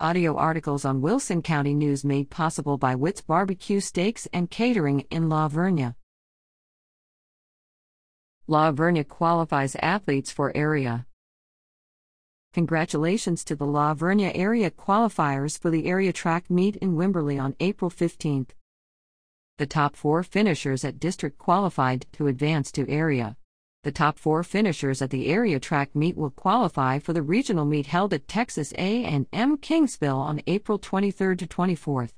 Audio articles on Wilson County News made possible by Witt's Barbecue Steaks and Catering in La Vernia. La Vernia qualifies athletes for area. Congratulations to the La Vernia area qualifiers for the area track meet in Wimberley on April 15th. The top four finishers at district qualified to advance to area. The top four finishers at the area track meet will qualify for the regional meet held at Texas A&M Kingsville on April 23 to 24.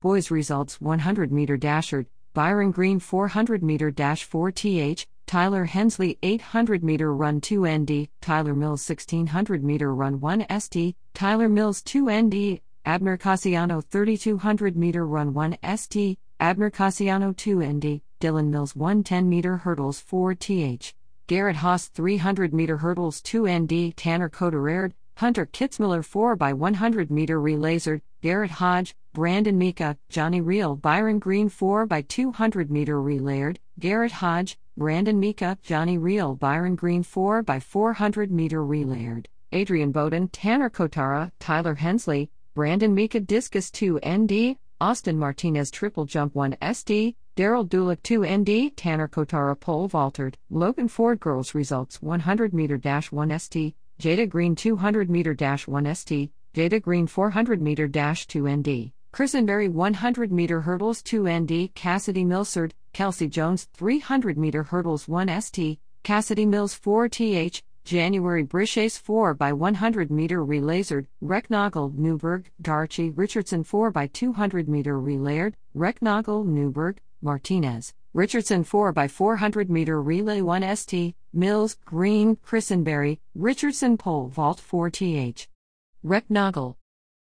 Boys results 100 meter dasher, Byron Green 400 meter dash 4 th, Tyler Hensley 800 meter run 2 nd, Tyler Mills 1600 meter run 1st, Tyler Mills 2 nd, Abner Cassiano 3200 meter run 1st, Abner Cassiano 2 nd, Dylan Mills 110 meter hurdles 4 th. Garrett Haas 300 meter hurdles 2 ND, Tanner Kotara, Hunter Kitzmiller 4 by 100 meter relaser, Garrett Hodge, Brandon Mika, Johnny Reel, Byron Green 4 by 200 meter relayered, Garrett Hodge, Brandon Mika, Johnny Reel, Byron Green 4 by 400 meter relayered, Adrian Bowden, Tanner Kotara, Tyler Hensley, Brandon Mika Discus 2 ND, Austin Martinez Triple Jump 1 SD, Daryl Dulick 2 ND, Tanner Kotara Pole Vaulted, Logan Ford Girls Results 100 meter dash 1 ST, Jada Green 200 meter dash 1 ST, Jada Green 400 meter dash 2 ND, Berry 100 meter hurdles 2 ND, Cassidy Milsard, Kelsey Jones 300 meter hurdles 1 ST, Cassidy Mills 4 TH, January Brishace 4 by 100 meter relayered, Recknagel Newberg, Darchi Richardson 4 by 200 meter relayered, Recknagel Newberg, Martinez, Richardson 4 by 400 meter relay 1 ST, Mills, Green, Christenberry, Richardson pole vault 4 TH. Recknagel,